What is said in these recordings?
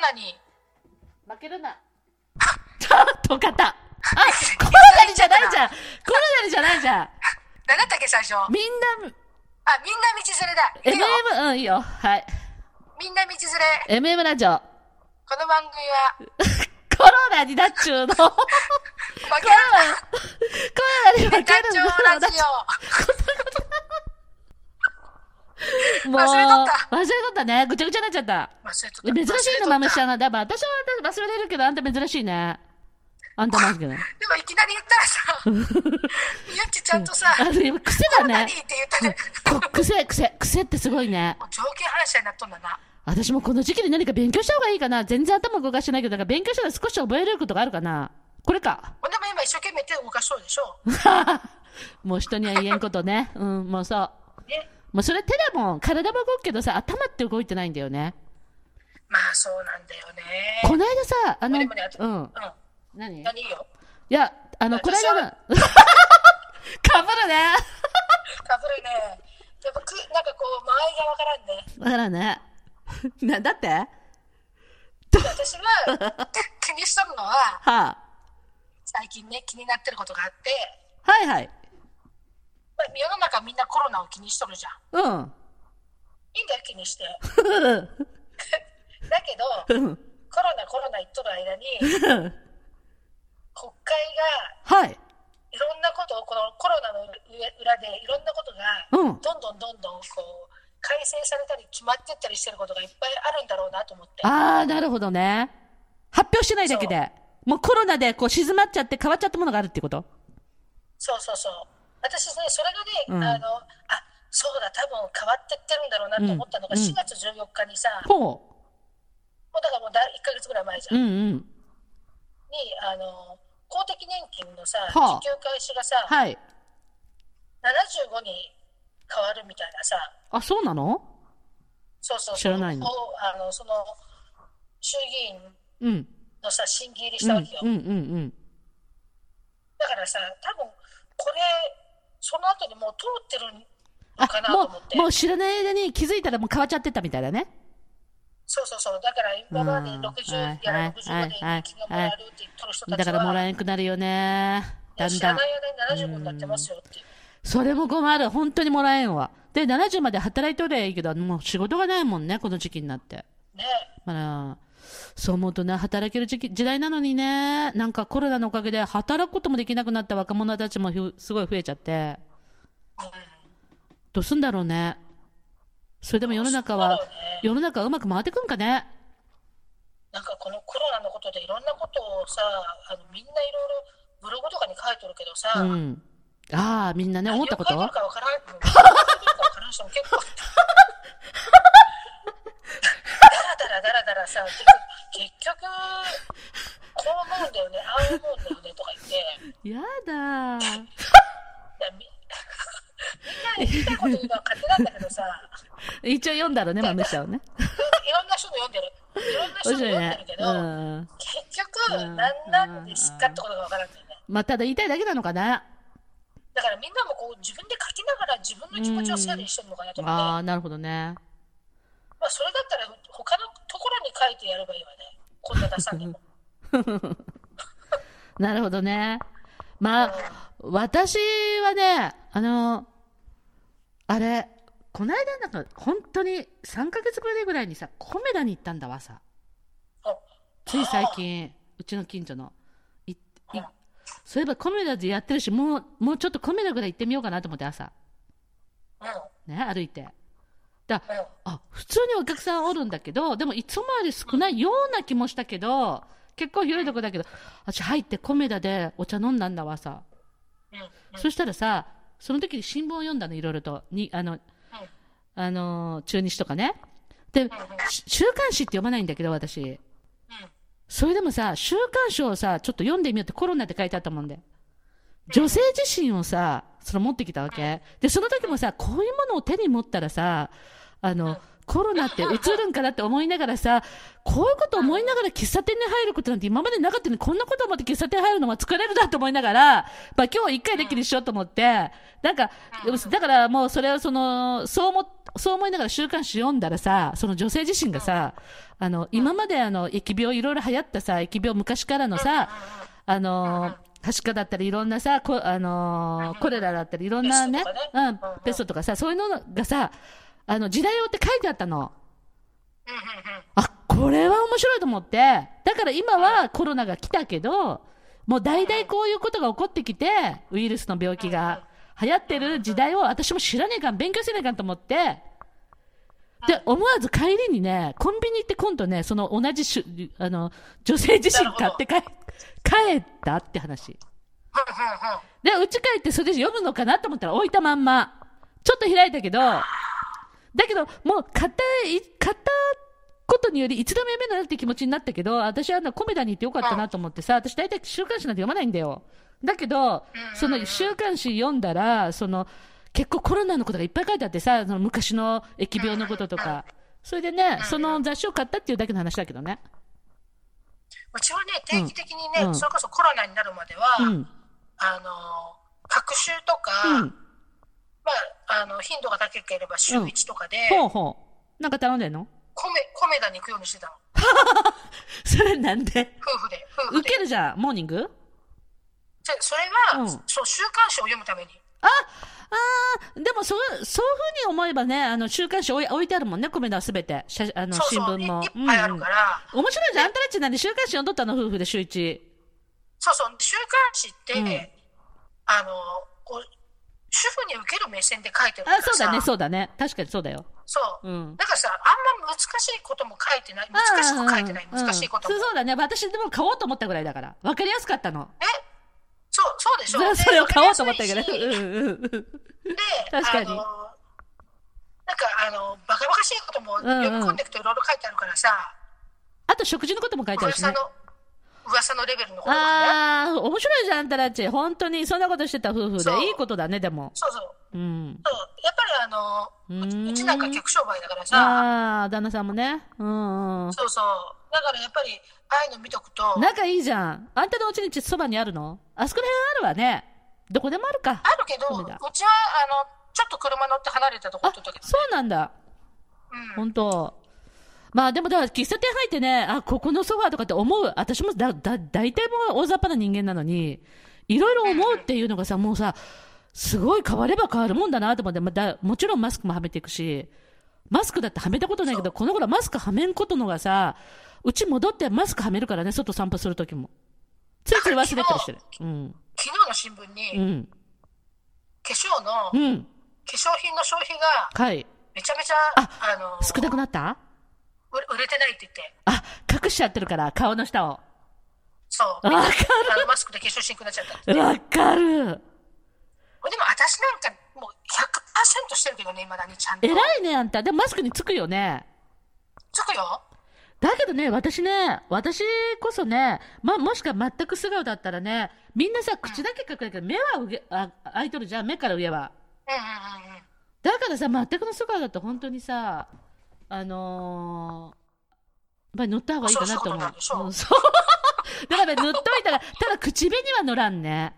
ナに。負けるな。ちょっと勝った。あ、コロナにじゃないじゃん。コロナにじゃないじゃん。何だったっけ、最初？あ、みんな、みんな道連れだ。MM、うん、いいよ。はい。みんな道連れ。MM ラジオ。この番組は、コロナになっちゅうの。コロナ、コ負けるロナに負ける団長ラジもう、忘れとった忘れとったね。ぐちゃぐちゃになっちゃった。オ。忘れと珍ったしいの、マムシちゃんが。だから私は忘れれるけど、あんた珍しいね。あんたマジでね。でもいきなり言ったらさ、ゆっちちゃんとさ、癖だね何っ。て言ったね。こ癖、癖、癖ってすごいね。条件反射になっとんだな。私もこの時期に何か勉強した方がいいかな。全然頭動かしてないけど、なんか勉強したら少し覚えれることがあるかな。これか。でも今一生懸命手を動かしとるでしょ。もう人には言えんことね。うん、もうそう。ね。もうそれ手だもん。体も動くけどさ、頭って動いてないんだよね。まあそうなんだよね。この間さ、あの、うん。うん。何？い何よ？や、あの、この間の、かぶるね。かぶるね。やっぱく、なんかこう、間合いがわからんね。だからね。な、だって？は私は、気にしとるのは、あ、最近ね、気になってることがあって、はいはい。まあ、世の中みんなコロナを気にしとるじゃん。うん。いいんだよ、気にして。だけど、うん。コロナコロナ言っとる間に、国会はい。がいろんなことを、このコロナの裏でいろんなことが、うんどんどんどんどんこう、改正されたり決まってったりしてることがいっぱいあるんだろうなと思って。ああ、なるほどね。発表してないだけで。もうコロナでこう静まっちゃって変わっちゃったものがあるってこと？そうそうそう。私ね、それがね、うんあの、あ、そうだ、多分変わってってるんだろうなと思ったのが、うん4月14日にさ、ほもうだからもうだ1ヶ月ぐらい前じう。ゃん。うんうん。に、あの、公的年金のさ、はあ受給開始がさ、はい。75に変わるみたいなさ、あ、そうなの？そうそう。知らないのあの、その、衆議院うん。のさ、審議入りしうんうんたわけよ。うんうん。だからさ、多分、これ、その後にもう通ってるのあかな、とも思ってう、。もう知らない間に気づいたらもう変わっちゃってたみたいだね。そうそうそう。だから今までうん60はいやらはい65で年金がもらえるって言ってる人たちは、だからもらえなくなるよね。だん知らだん。ない間に75になってますよっていう。それも困る。本当にもらえんわ。で、70まで働いとりゃいいけど、もう仕事がないもんね、この時期になって。ね。まあ、そう思うとね、働ける時期、時代なのにね、なんかコロナのおかげで働くこともできなくなった若者たちもひすごい増えちゃって、うん。どうすんだろうね。それでも世の中はね、世の中はうまく回ってくんかね。なんかこのコロナのことでいろんなことをさ、あのみんないろいろブログとかに書いてるけどさ、うん。ああ、みんなね、思ったこと？らさ、結局、こう思うんだよね、ああ思うんだよねとか言って、やだー。いやみ みんな言いたいこと言うのは勝手なんだけどさ、一応読んだろうね、まむしゃをね。いろんな人の読んでる。いろんな人の読んでねるけ。ど、うん。結局、うん何なんですかってことがわからんだよね。まあ、ただ言いたいだけなのかな。だからみんなもこう自分で書きながら自分の気持ちを整理してるのかなと思って、ああ、なるほどね。まあそれだったら書いてやればいいわね。こんな出さんでも。なるほどね。まあ、私はね、あの、あれ、この間なんか、本当に3ヶ月ぶりぐらいにさ、コメダに行ったんだわさ。あつい最近、うちの近所の。いいそういえばコメダでやってるし、もう、もうちょっとコメダぐらい行ってみようかなと思って朝。うん。ね、歩いて。だ。あ、普通にお客さんおるんだけど、でもいつもより少ないような気もしたけど、結構広いとこだけど、私入ってコメダでお茶飲んだんだわさ。そしたらさ、その時に新聞を読んだの、いろいろと。に、あの、あの中日とかね。で、週刊誌って読まないんだけど、私。それでもさ、週刊誌をさ、ちょっと読んでみようってコロナって書いてあったもんで。女性自身をさ、その持ってきたわけ。で、その時もさ、こういうものを手に持ったらさ、あの、コロナってうつるんかなって思いながらさ、こういうこと思いながら喫茶店に入ることなんて今までなかったのに、こんなこと思って喫茶店入るのは疲れるなと思いながら、まあ今日一回できにしようと思って、なんか、だからもうそれをその、そう思、そう思いながら週刊誌読んだらさ、その女性自身がさ、あの、今まであの、疫病いろいろ流行ったさ、疫病昔からのさ、あの、はしかだったりいろんなさ、こあのーコレラだったりいろんなね、うん、ペストとかさ、そういうのがさ、あの、時代を追って書いてあったの。あ、これは面白いと思って。だから今はコロナが来たけど、もう大々こういうことが起こってきて、ウイルスの病気が流行ってる時代を私も知らねえかん、勉強せねえかんと思って、で、思わず帰りにね、コンビニ行って今度ね、その同じしゅ、あの、女性自身買って帰、帰ったって話。うんうんうんで、家帰ってそれで読むのかなと思ったら置いたまんま。ちょっと開いたけど、だけど、もう買った、い買ったことにより一度目目なって気持ちになったけど、私はあのコメダに行ってよかったなと思ってさ、私大体週刊誌なんて読まないんだよ。だけど、その週刊誌読んだら、その、結構コロナのことがいっぱい書いてあってさ、その昔の疫病のこととか。それでね、その雑誌を買ったっていうだけの話だけどね。うちはね、定期的にね、うんそれこそコロナになるまでは、うん。あの、各週とか、うん。まあ、あの、頻度が高ければ週1とかで、ほうほう。なんか頼んでんの？コメ、コメダに行くようにしてたの。それなんで？夫婦で、夫婦受で。けるじゃん、モーニング？じゃそれは、うんそう、週刊誌を読むために。ああ、でもそう、そういうふうに思えばね、あの、週刊誌置い置いてあるもんね、コメダはすべて。写あの、そうそう、新聞も。いいっぱいあるから、うんうん面白いじゃん。あんたたちなんで週刊誌読んどったの、夫婦で週一。そうそう、週刊誌って、うんあの、こう、主婦に受ける目線で書いてるからあ、さ。そうだね、そうだね。確かにそうだよ。そう。うん。だからさ、あんま難しいことも書いてない、難しく書いてない、うんうん難しいことも。そうそうだね。私でも買おうと思ったぐらいだから。わかりやすかったの。え？そう、そうでしょそそれを買おうと思ったけど。でうんうんうん。で、確かにあの、なんかあの、バカバカしいこともうんうん読み込んでいくといろいろ書いてあるからさ、あと食事のことも書いてあるしね。噂の、レベルのことがね。ああ、面白いじゃん、あんたたち。本当に、そんなことしてた夫婦で。いいことだね、でも。そうそう。うん。そうやっぱりあの、うちなんか客商売だからさ、ああ、旦那さんもね。うんうん。そうそう。だからやっぱり、ああいうの見とくと、仲いいじゃん。あんたのお家にそばにあるの？あそこら辺あるわね。どこでもあるか。あるけど、そうちはあの、ちょっと車乗って離れたとこあ行っとったけど、そうなんだ。うん。本当まあでもだから喫茶店入ってね、あ、ここのソファーとかって思う。私もだ、だ、大体もう大雑把な人間なのに、いろいろ思うっていうのがさ、もうさ、すごい変われば変わるもんだなと思って、まあだもちろんマスクもはめていくし、マスクだってはめたことないけど、この頃マスクはめんことのがさ、うち戻ってマスクはめるからね、外散歩するときも。ついつい忘れたりしてる。うん。昨日の新聞に、うん。化粧の、化うん。粧品の消費がはい。めちゃめちゃ、ああの、少なくなった？売売れてないって言って、あ、隠しちゃってるから、顔の下を。そう。わかあのマスクで化粧しなくなっちゃった。わかる。でも私なんかもう100%してるけどね、未だにちゃんと。偉いね、あんた。でもマスクにつくよね。つくよ。だけどね、私ね、私こそね、ま、もしか全く素顔だったらね、みんなさ、口だけ隠れてるけど、目は上あ開いとるじゃん、目から上は。うんうんうんうん。だからさ、全くの素顔だと本当にさ、あのー、やっぱり塗った方がいいかなと思う。そうそううんそう。だから塗っといたら、ただ口紅は塗らんね。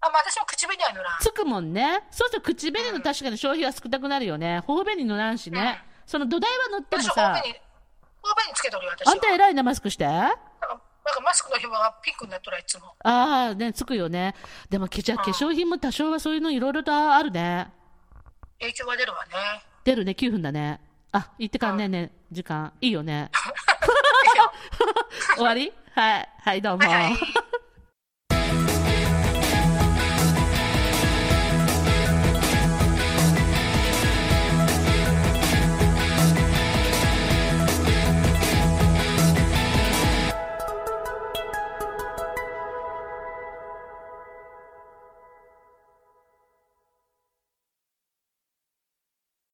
あ、まあ私も口紅は塗らん。つくもんね。そうすると口紅の確かに消費は少なくなるよね。頬紅塗らんしね。その土台は塗ってもさ頬、紅、頬紅つけとるよ、私は。あんた偉いね、マスクして。なんかマスクの紐がピンクになっとるいつも。ああ、ね、つくよね。でも、けじゃ化粧品も多少はそういうのいろいろとあるね。影響が出るわね。出るね、9分だね。あ、言ってかんねえね、時間。いいよね。終わり？はい、はい、どうも。はいはい。